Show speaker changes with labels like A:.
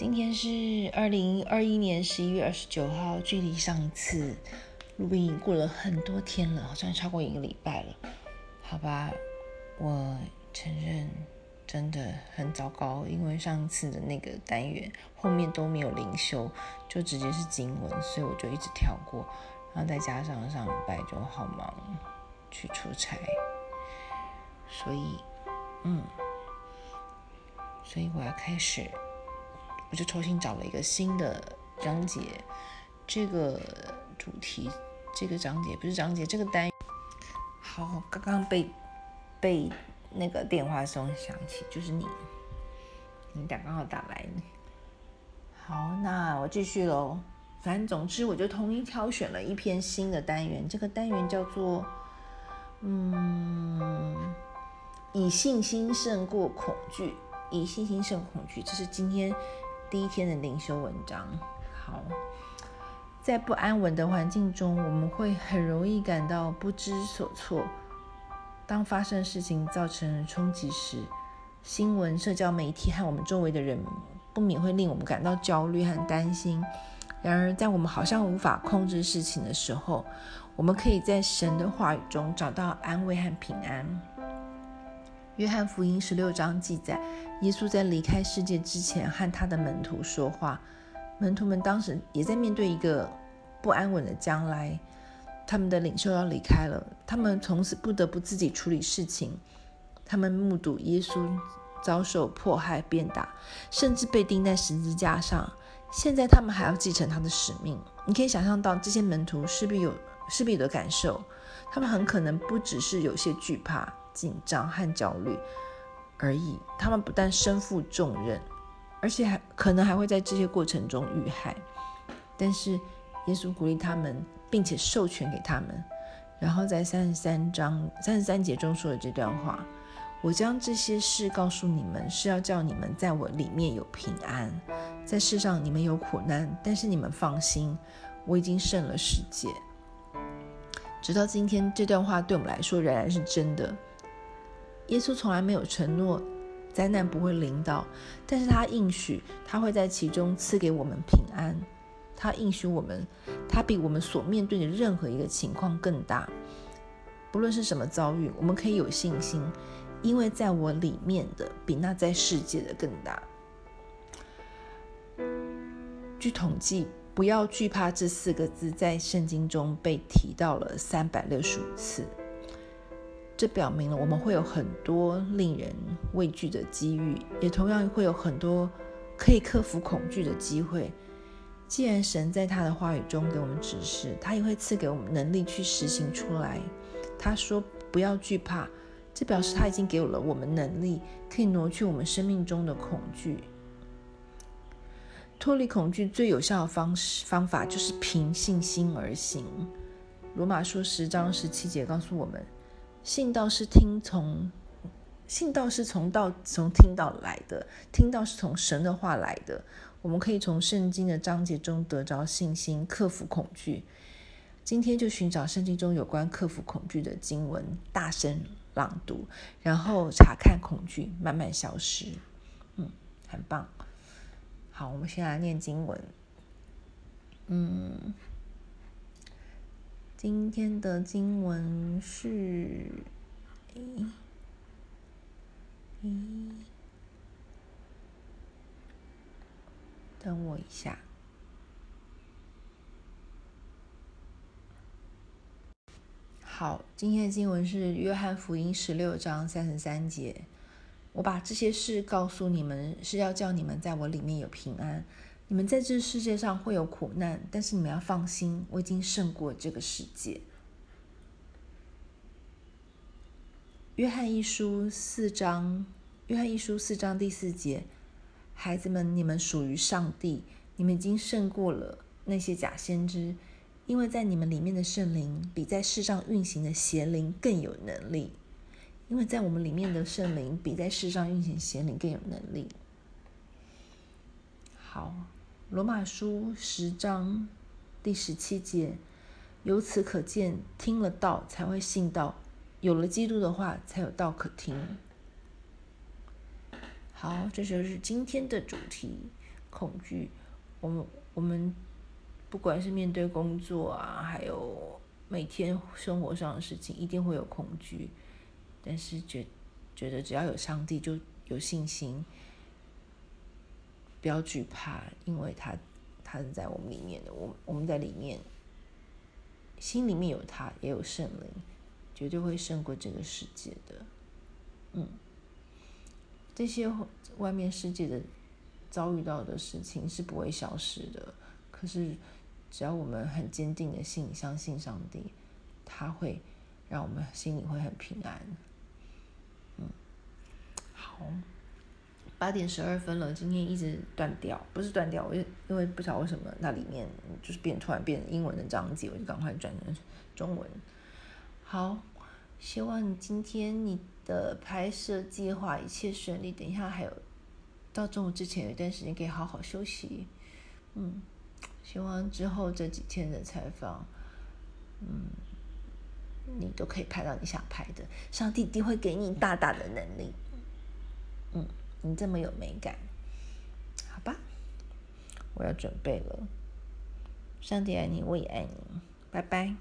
A: 今天是二零二一年十一月二十九号，距离上一次录音过了很多天了，好像超过一个礼拜了。好吧，我承认真的很糟糕，因为上次的那个单元后面都没有灵修，就直接是经文，所以我就一直跳过。然后再加上上礼拜就好忙，去出差，所以，嗯，所以我要开始。我就重新找了一个新的章节，这个主题，这个章节不是章节，这个单。好，刚刚被被那个电话声响起，就是你，你打刚好打来。好，那我继续喽。反正总之，我就统一挑选了一篇新的单元，这个单元叫做“嗯，以信心胜过恐惧”，以信心胜恐惧，这是今天。第一天的灵修文章，好，在不安稳的环境中，我们会很容易感到不知所措。当发生事情造成冲击时，新闻、社交媒体和我们周围的人不免会令我们感到焦虑和担心。然而，在我们好像无法控制事情的时候，我们可以在神的话语中找到安慰和平安。约翰福音十六章记载，耶稣在离开世界之前和他的门徒说话。门徒们当时也在面对一个不安稳的将来，他们的领袖要离开了，他们从此不得不自己处理事情。他们目睹耶稣遭受迫害、鞭打，甚至被钉在十字架上。现在他们还要继承他的使命。你可以想象到这些门徒势必有势必有的感受，他们很可能不只是有些惧怕。紧张和焦虑而已。他们不但身负重任，而且还可能还会在这些过程中遇害。但是耶稣鼓励他们，并且授权给他们。然后在三十三章三十三节中说的这段话：“我将这些事告诉你们，是要叫你们在我里面有平安。在世上你们有苦难，但是你们放心，我已经胜了世界。”直到今天，这段话对我们来说仍然是真的。耶稣从来没有承诺灾难不会临到，但是他应许他会在其中赐给我们平安。他应许我们，他比我们所面对的任何一个情况更大。不论是什么遭遇，我们可以有信心，因为在我里面的比那在世界的更大。据统计，“不要惧怕”这四个字在圣经中被提到了三百六十五次。这表明了我们会有很多令人畏惧的机遇，也同样会有很多可以克服恐惧的机会。既然神在他的话语中给我们指示，他也会赐给我们能力去实行出来。他说：“不要惧怕。”这表示他已经给了我们能力，可以挪去我们生命中的恐惧。脱离恐惧最有效的方式方法就是凭信心而行。罗马书十章十七节告诉我们。信道是听从，信道是从道从听道来的，听道是从神的话来的。我们可以从圣经的章节中得着信心，克服恐惧。今天就寻找圣经中有关克服恐惧的经文，大声朗读，然后查看恐惧慢慢消失。嗯，很棒。好，我们先来念经文。嗯。今天的经文是，咦，咦，等我一下。好，今天的经文是《约翰福音》十六章三十三节。我把这些事告诉你们，是要叫你们在我里面有平安。你们在这世界上会有苦难，但是你们要放心，我已经胜过这个世界。约翰一书四章，约翰一书四章第四节，孩子们，你们属于上帝，你们已经胜过了那些假先知，因为在你们里面的圣灵比在世上运行的邪灵更有能力。因为在我们里面的圣灵比在世上运行邪灵更有能力。好。罗马书十章第十七节，由此可见，听了道才会信道，有了基督的话，才有道可听。好，这就是今天的主题。恐惧，我们我们不管是面对工作啊，还有每天生活上的事情，一定会有恐惧。但是觉觉得只要有上帝，就有信心，不要惧怕，因为他他是在我们里面的，我我们在里面，心里面有他，也有圣灵，绝对会胜过这个世界的。嗯，这些外面世界的遭遇到的事情是不会消失的。可是，只要我们很坚定的信相信上帝，他会让我们心里会很平安。嗯，好，八点十二分了，今天一直断掉，不是断掉，我就因为不晓得为什么那里面就是变突然变英文的章节，我就赶快转成中文。好。希望今天你的拍摄计划一切顺利。等一下还有到中午之前有一段时间可以好好休息。嗯，希望之后这几天的采访，嗯，你都可以拍到你想拍的。上帝一定会给你大大的能力。嗯，你这么有美感，好吧？我要准备了。上帝爱你，我也爱你。拜拜。